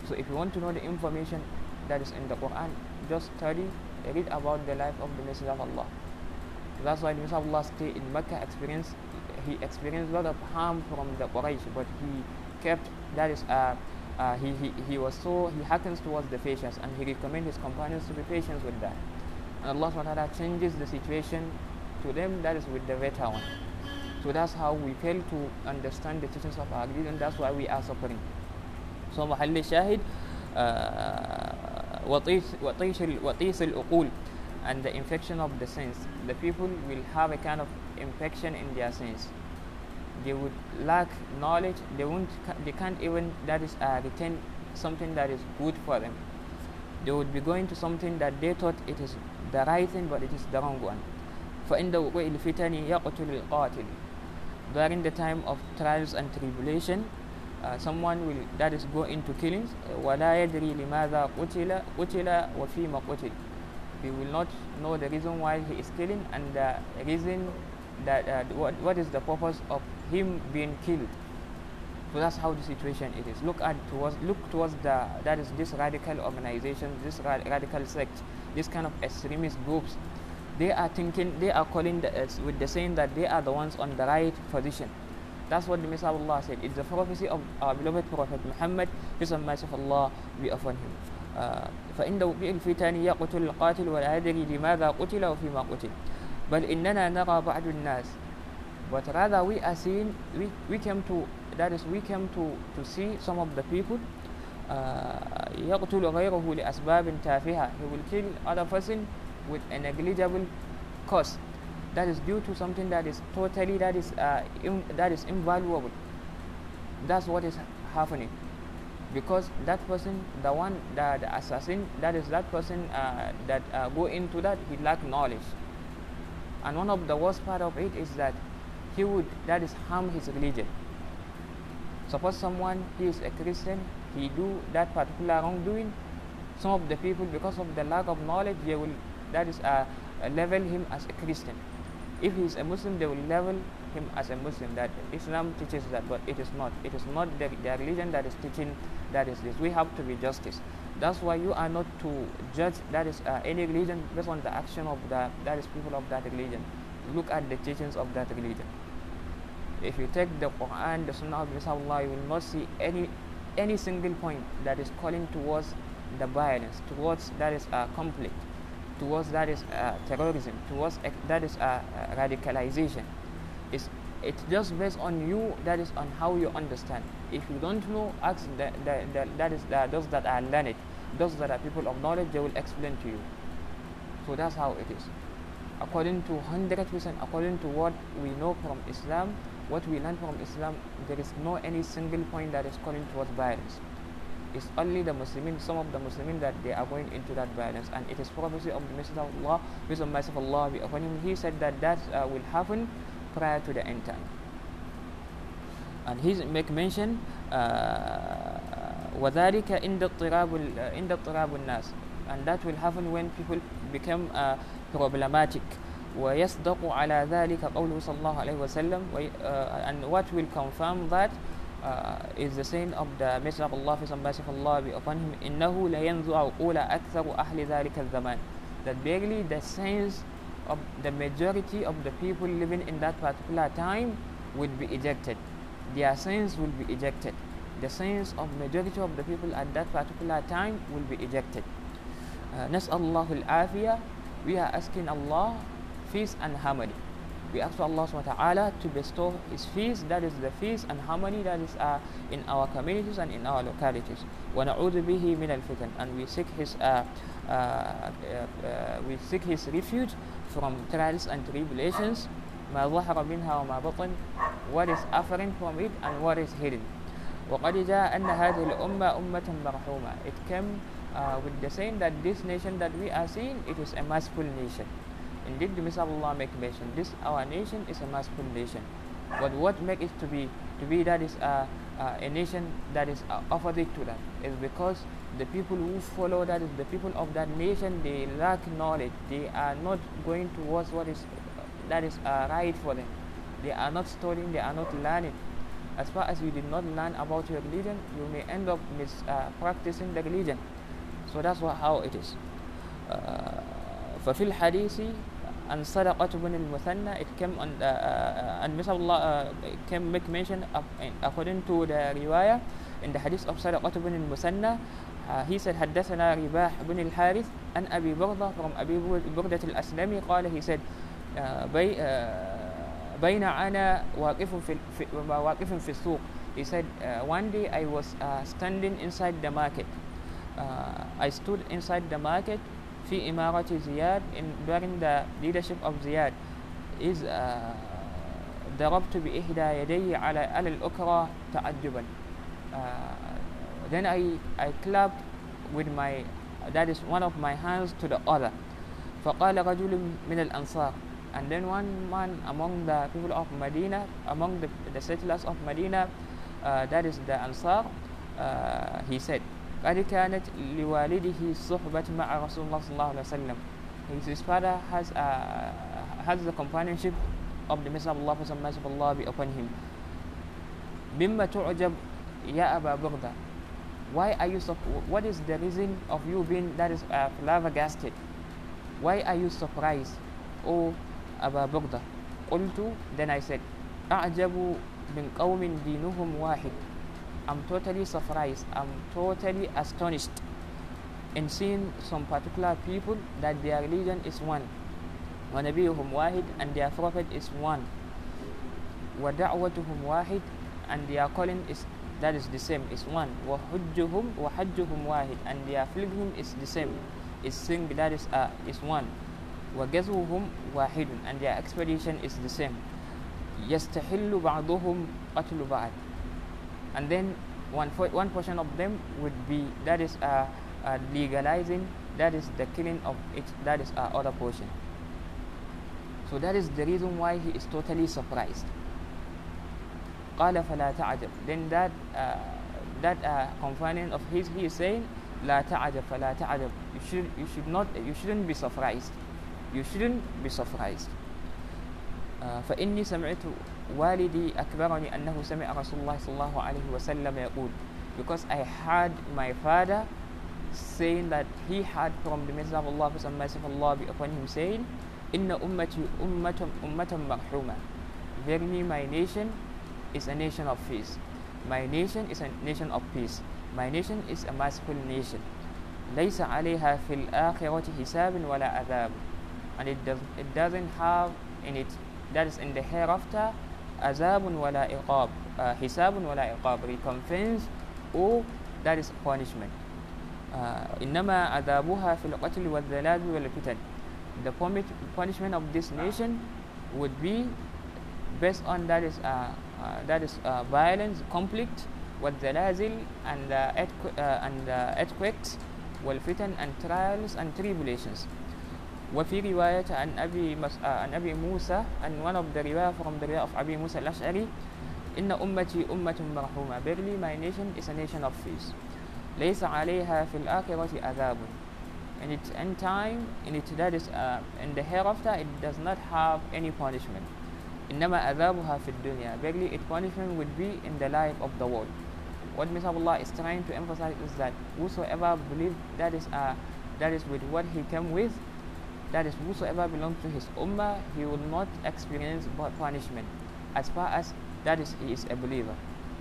So if you want to know the information that is in the quran just study read about the life of the messenger of allah. That's why the messenger of allah stayed in mecca experienced he experienced a lot of harm from the quraysh but he kept that is uh, uh, he, he, he was so, he hearkens towards the patience and he recommends his companions to be patient with that. And Allah SWT changes the situation to them, that is with the better one. So that's how we fail to understand the teachings of our religion, that's why we are suffering. So محل الشاهد وطيش وطيس الأقول and the infection of the sense. The people will have a kind of infection in their sense. They would lack knowledge. They won't. They can't even that is uh, retain something that is good for them. They would be going to something that they thought it is the right thing, but it is the wrong one. فإن وقوع الفتن يقتل القاتل. During the time of trials and tribulation, uh, someone will that is go into killings ولا يدري لماذا قتل قتل وفيما قتل he will not know the reason why he is killing and the reason that uh, what, what is the purpose of him being killed so that's how the situation it is look at towards look towards the that is this radical organization this ra- radical sect this kind of extremist groups they are thinking they are calling the, uh, with the saying that they are the ones on the right position that's what the Messiah of Allah said. It's the prophecy of our beloved Prophet Muhammad, peace and mercy of Allah be upon him. Uh, فإن وقوع الفتن يقتل القاتل ولا يدري لماذا قتل وفيما قتل بل إننا نرى بعض الناس but rather we are seeing we, we came to that is we came to, to see some of the people uh, يقتل غيره لأسباب تافهة he will kill other person with a negligible cause that is due to something that is totally that is uh, in, that is invaluable that's what is happening because that person the one the, the assassin that is that person uh, that uh, go into that he lack knowledge and one of the worst part of it is that he would that is harm his religion. Suppose someone he is a christian he do that particular wrongdoing some of the people because of the lack of knowledge they will that is uh, level him as a christian. If he is a muslim they will level him as a muslim that islam teaches that but it is not. It is not the, the religion that is teaching that is this. We have to be justice that's why you are not to judge that is uh, any religion based on the action of the that is people of that religion. Look at the teachings of that religion. If you take the quran the sunnah of Allah, you will not see any any single point that is calling towards the violence towards that is uh, conflict towards that is uh, terrorism towards uh, that is uh, uh, radicalization. It's it's just based on you that is on how you understand. If you don't know ask the, the, the, that is the, those that are learned those that are people of knowledge they will explain to you so that's how it is according to 100% according to what we know from islam what we learn from islam there is no any single point that is calling towards violence it's only the Muslimin, some of the Muslimin that they are going into that violence and it is prophecy of the Messenger of Allah, peace mercy of Allah be upon him. He said that that uh, will happen prior to the end time. And he make mention وذلك عند اضطراب عند اضطراب الناس and that will happen when people become uh, problematic ويصدق على ذلك قوله صلى الله عليه وسلم uh, and what will confirm that uh, is the saying of the Messenger of Allah, peace and mercy of Allah be upon him, إنه لينزع عقول أكثر أهل ذلك الزمان. That barely the sense of the majority of the people living in that particular time will be ejected. Their sense will be ejected. The sense of majority of the people at that particular time will be ejected. Uh, نسأل الله العافية. We are asking Allah peace and harmony. We ask Allah subhanahu wa ta'ala to bestow His peace, that is the peace and harmony that is uh, in our communities and in our localities. وَنَعُوذُ بِهِ مِنَ الْفِتَنِ And we seek His, uh, uh, uh, we seek His refuge from trials and tribulations. ما ظهر منها وما بطن what is apparent from it and what is hidden وقد جاء أن هذه الأمة أمة مرحومة it came uh, with the saying that this nation that we are seeing it is a merciful nation Indeed, the Messiah of Allah make mention. This our nation is a merciful nation. But what make it to be to be that is uh, uh, a nation that is uh, opposite to that is because the people who follow that is the people of that nation they lack knowledge. They are not going towards what is that is uh, right for them. They are not studying. They are not learning. As far as you did not learn about your religion, you may end up mis uh, practicing the religion. So that's what, how it is. Uh, ففي الحديث and Sadaqat ibn al-Muthanna, it came on, uh, uh, and Mr. Uh, came make mention of, according to the riwayah in the hadith of Sadaqat ibn al-Muthanna, uh, he said حدثنا رباح بن الحارث عن أبي بردة from أبي بردة الأسلمي قال he said uh, بي, uh, بين أنا واقف في, واقف في السوق he said uh, one day I was uh, standing inside the market uh, I stood inside the market في إمارة زياد in during the leadership of زياد is uh, ضربت بإحدى يدي على على الأخرى تعجبا uh, then I, I clapped with my that is one of my hands to the other فقال رجل من الأنصار And then one man among the people of Medina, among the, the settlers of Medina, uh, that is the Ansar, uh, he said, قد كانت لوالده صحبة مع رسول الله صلى الله عليه وسلم. His father has, uh, has the companionship of the Messenger of Allah, peace and mercy of Allah be upon him. مما تعجب يا أبا بردة why are you what is the reason of you being that is uh, flabbergasted why are you surprised Oh. أبا بردة قلت then I said أعجب من قوم دينهم واحد. I'm totally surprised. I'm totally astonished in seeing some particular people that their religion is one ونبيهم واحد and their prophet is one. ودعوتهم واحد and their calling is that is the same is one. وحجهم وحجهم واحد and their pilgrim is the same. Is sing that is uh, is one. وغزوهم واحد and their expedition is the same يستحل بعضهم قتل بعض and then one one portion of them would be that is uh, uh, legalizing that is the killing of it that is uh, other portion so that is the reason why he is totally surprised قال فلا تعجب then that uh, that uh, companion of his he is saying لا تعجب فلا تعجب you should you should not you shouldn't be surprised You shouldn't be surprised uh, فإني سمعت والدي أكبرني أنه سمع رسول الله صلى الله عليه وسلم يقول because I heard my father saying that he had from the Messenger of Allah peace and mercy of Allah be upon him saying إن أمتي أمة أمة مرحومة verily my nation is a nation of peace. My nation is a nation of peace. My nation is a merciful nation. ليس عليها في الآخرة حساب ولا عذاب and it, does, it doesn't have in it that is in the hereafter عذاب ولا عقاب uh, حساب ولا عقاب recompense or that is punishment uh, إنما عذابها في القتل والذلال والفتن the punishment of this nation would be based on that is uh, uh, that is uh, violence, conflict, والزلازل and uh, and earthquakes والفتن and trials and tribulations. وفي رواية عن أبي مس... عن أبي موسى and one of the رواية from the رواية of أبي موسى الأشعري إن أمتي أمة مرحومة Verily my nation is a nation of peace ليس عليها في الآخرة عذاب in its end time in it that is uh, in the hereafter it does not have any punishment إنما عذابها في الدنيا Verily its punishment would be in the life of the world What Mr. Allah is trying to emphasize is that whosoever believes that is uh, that is with what he came with that is whosoever belongs to his ummah he will not experience punishment as far as that is he is a believer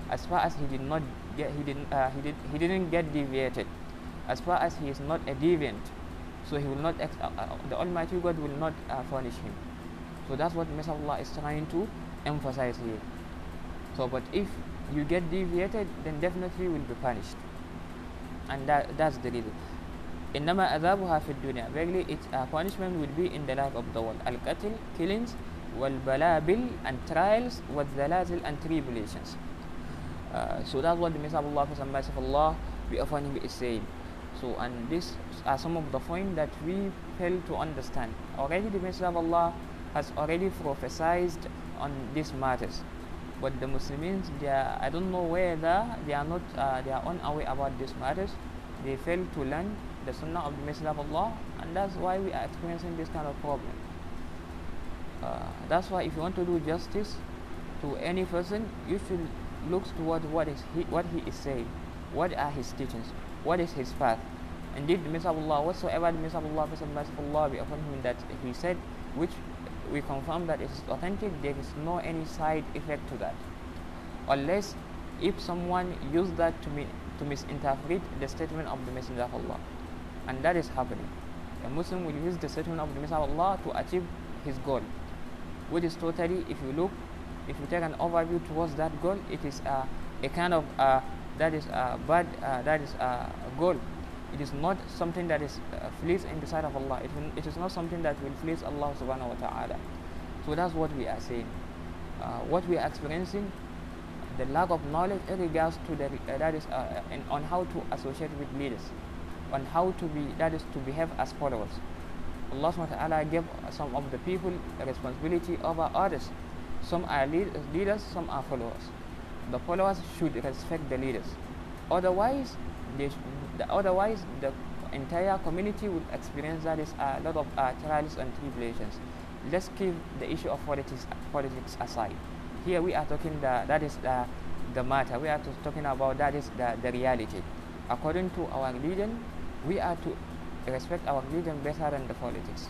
as far as he did not get he didn't uh, he did he didn't get deviated as far as he is not a deviant so he will not uh, uh, the almighty god will not uh, punish him so that's what Messenger Allah is trying to emphasize here. So, but if you get deviated, then definitely will be punished. And that, that's the reason. إنما عذابها في الدنيا Verily its uh, punishment will be in the life of the world القتل killings والبلابل and trials والزلازل and tribulations uh, so that's what the Messenger of Allah peace of Allah be upon him is saying so and these are some of the points that we fail to understand already the Messenger of Allah has already prophesied on these matters. But the Muslims, they are, I don't know whether they are not, uh, they are unaware about these matters. They fail to learn the Sunnah of the Messenger of Allah, and that's why we are experiencing this kind of problem. Uh, that's why if you want to do justice to any person, you should look toward what is he, what he is saying, what are his teachings, what is his path. Indeed, the Messenger of Allah, whatsoever the Messenger of Allah, peace of Allah be upon him, that he said, which we confirm that it is authentic there is no any side effect to that unless if someone use that to, me, to misinterpret the statement of the messenger of allah and that is happening a muslim will use the statement of the messenger of allah to achieve his goal which is totally if you look if you take an overview towards that goal it is uh, a kind of uh, that is a bad uh, that is a goal it is not something that is uh, flees in the sight of Allah. It, will, it is not something that will please Allah subhanahu wa ta'ala. So that's what we are saying. Uh, what we are experiencing, the lack of knowledge in regards to the, uh, that is in, on how to associate with leaders, on how to be, that is to behave as followers. Allah subhanahu wa ta'ala gave some of the people responsibility over others. Some are lead, leaders, some are followers. the followers should respect the leaders. Otherwise, they the, otherwise the entire community will experience that is a lot of uh, trials and tribulations. Let's keep the issue of politics politics aside. Here we are talking the, that is the, the matter. We are talking about that is the, the reality. According to our religion, we are to respect our religion better than the politics.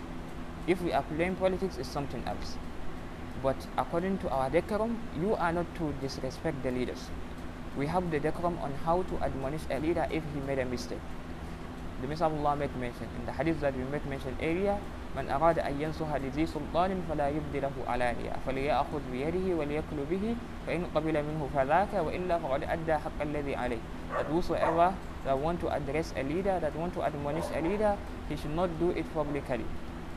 If we are playing politics, it's something else. But according to our decorum, you are not to disrespect the leaders. We have the decorum on how to admonish a leader if he made a mistake. The Messenger of Allah made mention in the hadith that we made mention earlier من أراد أن ينصح لذي سلطان فلا يبدي له علانية فليأخذ بيده وليأكل به فإن قبل منه فذاك وإلا فقد أدى حق الذي عليه that whosoever that want to address a leader that want to admonish a leader he should not do it publicly.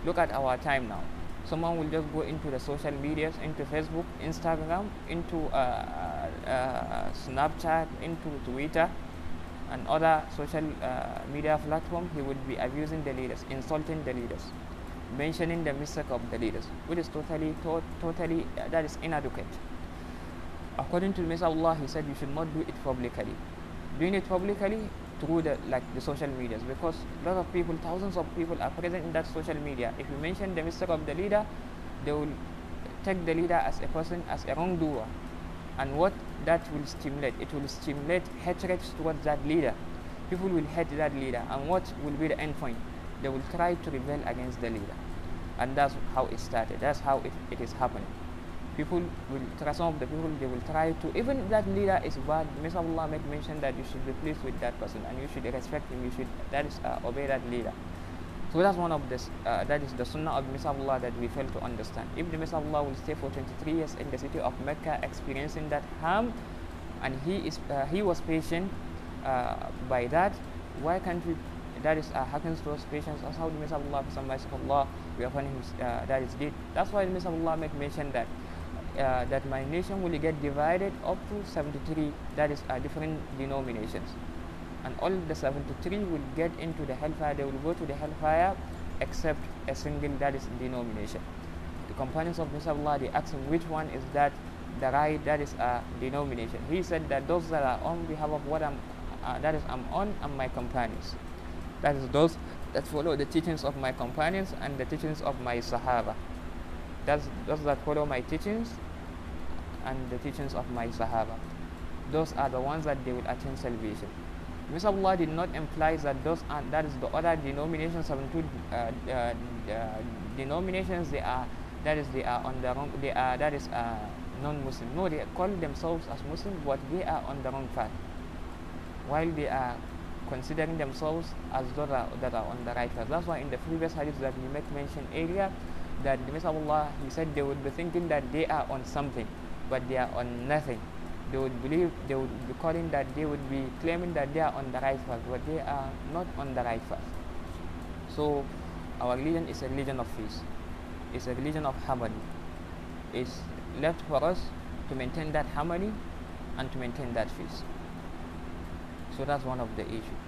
Look at our time now. Someone will just go into the social medias into facebook instagram into uh, uh, uh, snapchat into twitter and other social uh, media platform he would be abusing the leaders insulting the leaders mentioning the mistake of the leaders which is totally to- totally that is inadequate. According to the Messenger Allah he said you should not do it publicly doing it publicly through the like the social medias because a lot of people thousands of people are present in that social media. If you mention the mistake of the leader they will take the leader as a person as a wrongdoer. And what that will stimulate it will stimulate hatred towards that leader. People will hate that leader. And what will be the end point? They will try to rebel against the leader. And that's how it started. That's how it, it is happening people will some of the people they will try to even that leader is bad Mr. Allah make mention that you should be pleased with that person and you should respect him you should that is uh, obey that leader so that's one of this uh, that is the sunnah of Mr. Allah that we fail to understand if the Mr. Allah will stay for 23 years in the city of Mecca experiencing that harm and he is uh, he was patient uh, by that why can't we that is uh, happens to us patience that's how the Allah we upon him uh, that is did that's why the Mr. Allah make mention that uh, that my nation will get divided up to 73 that is uh, different denominations. And all the 73 will get into the hellfire. They will go to the hellfire except a single that is denomination. The companions of. Allah they asked him which one is that the right that is a denomination. He said that those that are on behalf of what I'm uh, that is I'm on and my companions. That is those that follow the teachings of my companions and the teachings of my Sahaba. That's those that follow my teachings and the teachings of my Sahaba. Those are the ones that they will attain salvation. Mr. Allah did not imply that those are, that is the other denominations of two uh, uh, uh, denominations they are that is they are on the wrong they are that is uh, non-Muslim. No, they call themselves as Muslim, but they are on the wrong path. While they are considering themselves as those that are, that are on the right path. That's why in the previous hadith that we make mention earlier, that the Messenger Allah he said they would be thinking that they are on something, but they are on nothing. They would believe they would be calling that they would be claiming that they are on the right path, but they are not on the right path. So our religion is a religion of peace. It's a religion of harmony. It's left for us to maintain that harmony and to maintain that peace. So that's one of the issues.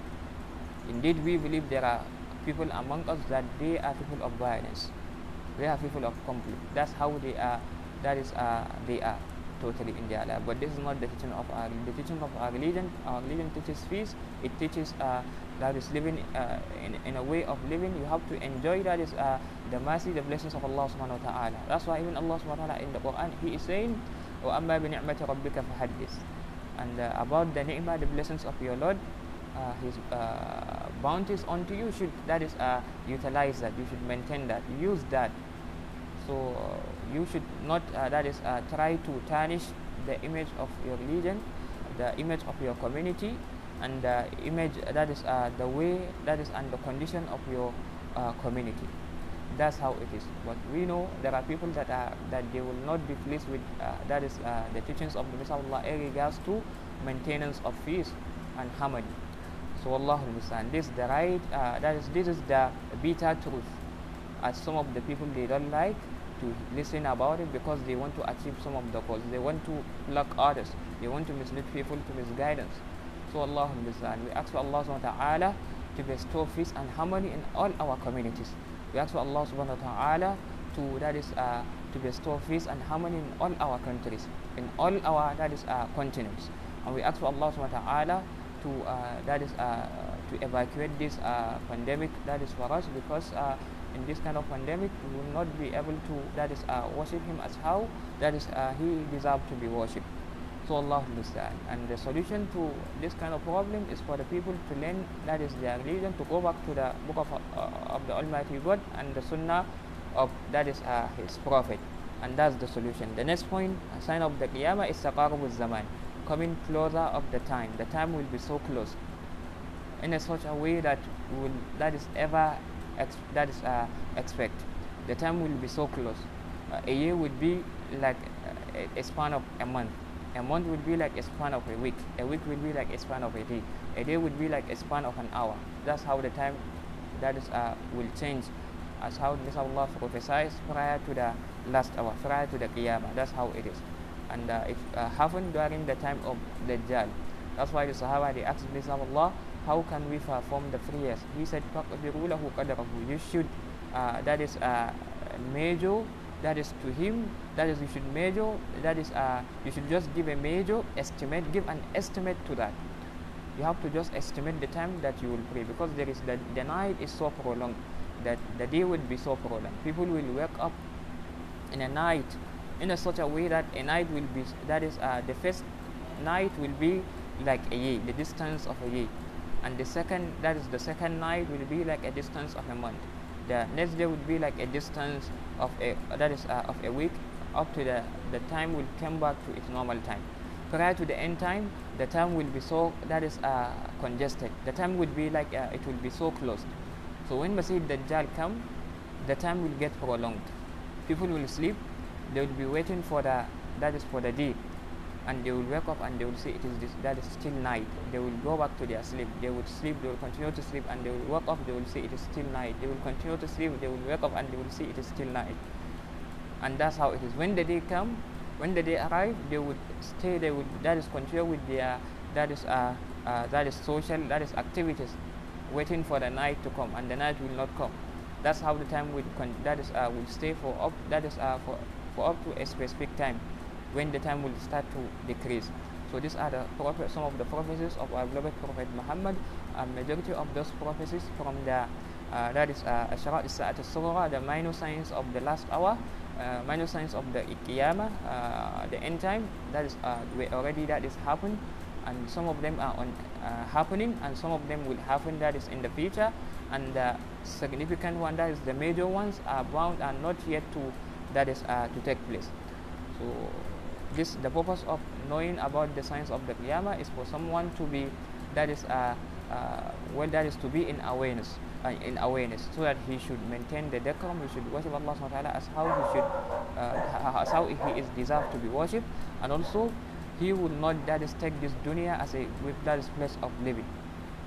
Indeed, we believe there are people among us that they are people of violence. They are people of conflict. That's how they are That is, uh, they are totally in their life. But this is not the teaching of our the teaching of our religion. Our religion teaches peace. It teaches uh, that is living uh, in, in a way of living. You have to enjoy that is uh, the mercy, the blessings of Allah subhanahu wa ta'ala. That's why even Allah subhanahu wa ta'ala in the Quran He is saying, وَأَمَّا بِنِعْمَةِ رَبِّكَ فَحَدِّث And uh, about the ni'mah, the blessings of your Lord, uh, His uh, bounties onto you should that is uh, utilize that. You should maintain that. Use that. So uh, you should not uh, that is uh, try to tarnish the image of your religion, the image of your community, and the image that is uh, the way that is and the condition of your community. That's how it is. But we know there are people that are that they will not be pleased with uh, that is uh, the teachings of the Allah in regards to maintenance of peace and harmony. So Allah understand this is the right uh, that is this is the bitter truth. As some of the people they don't like to listen about it because they want to achieve some of the goals. They want to block others. They want to mislead people to misguidance. So Allah. We ask for Allah subhanahu wa ta'ala to bestow peace and harmony in all our communities. We ask for Allah subhanahu wa ta'ala to that is uh, to bestow peace and harmony in all our countries. in all our that is uh, continents. And we ask for Allah subhanahu wa ta'ala to uh, that is uh, to evacuate this uh, pandemic that is for us because uh, in this kind of pandemic we will not be able to that is uh, worship him as how that is uh, he deserves to be worshipped. So Allah understand. And the solution to this kind of problem is for the people to learn that is their religion to go back to the book of, uh, of the Almighty God and the Sunnah of that is uh, his prophet. And that's the solution. The next point a sign of the Qiyamah is taqarub zaman coming closer of the time. The time will be so close. In a such a way that will that is ever that is uh, expect. The time will be so close. Uh, a year would be like a, a span of a month. A month would be like a span of a week. A week would be like a span of a day. A day would be like a span of an hour. That's how the time that is uh, will change. As how this Allah prophesies prior to the last hour prior to the Qiyamah. That's how it is. And uh, it uh, happened during the time of the Dajjal. That's why the Sahaba they asked this Allah how can we perform the prayers he said you should uh, that is a major. that is to him that is you should major. that is uh, you should just give a major estimate give an estimate to that you have to just estimate the time that you will pray because there is the, the night is so prolonged that the day will be so prolonged people will wake up in a night in a such a way that a night will be that is uh, the first night will be like a year the distance of a year and the second that is the second night will be like a distance of a month. The next day would be like a distance of a that is uh, of a week. Up to the the time will come back to its normal time. Prior to the end time the time will be so that is uh, congested. The time would be like uh, it will be so closed. So when Masih Dajjal come the time will get prolonged. People will sleep. They will be waiting for the that is for the day and they will wake up and they will see it is this, that is still night. They will go back to their sleep. They will sleep they will continue to sleep and they will wake up they will see it is still night. They will continue to sleep they will wake up and they will see it is still night. And that's how it is. When the day come when the day arrive they would stay they would that is continue with their that is uh, uh, that is social that is activities waiting for the night to come and the night will not come. That's how the time will con- that is uh, will stay for up that is uh, for for up to a specific time when the time will start to decrease so these are the prophet, some of the prophecies of our beloved prophet muhammad a majority of those prophecies from the uh, that is uh, Asharat Isa'at al the minor signs of the last hour, uh, minor signs of the Qiyamah, uh, the end time, that is uh, already that is happened, and some of them are on uh, happening, and some of them will happen that is in the future, and the significant one that is the major ones are bound and not yet to that is uh, to take place. So this the purpose of knowing about the science of the qiyamah is for someone to be that is a uh, well that is to be in awareness uh, in awareness so that he should maintain the decorum he should worship Allah subhanahu wa ta'ala as how he should uh, as how he is deserved to be worshipped. And also he will not that is take this dunya as a with that is place of living.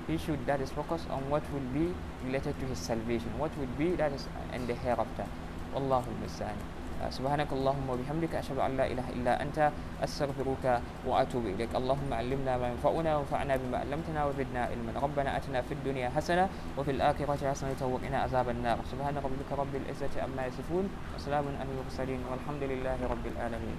He should that is focus on what will be related to his salvation what will be that is in the hereafter. Allahumma Musta'an. سبحانك اللهم وبحمدك أشهد أن لا إله إلا أنت أستغفرك وأتوب إليك. اللهم علمنا ما ينفعنا وانفعنا بما علمتنا وزدنا علما. ربنا أتنا في الدنيا حسنة وفي الآخرة حسنة وقنا عذاب النار. سبحان ربك رب العزة عما يصفون وسلام على المرسلين والحمد لله رب العالمين.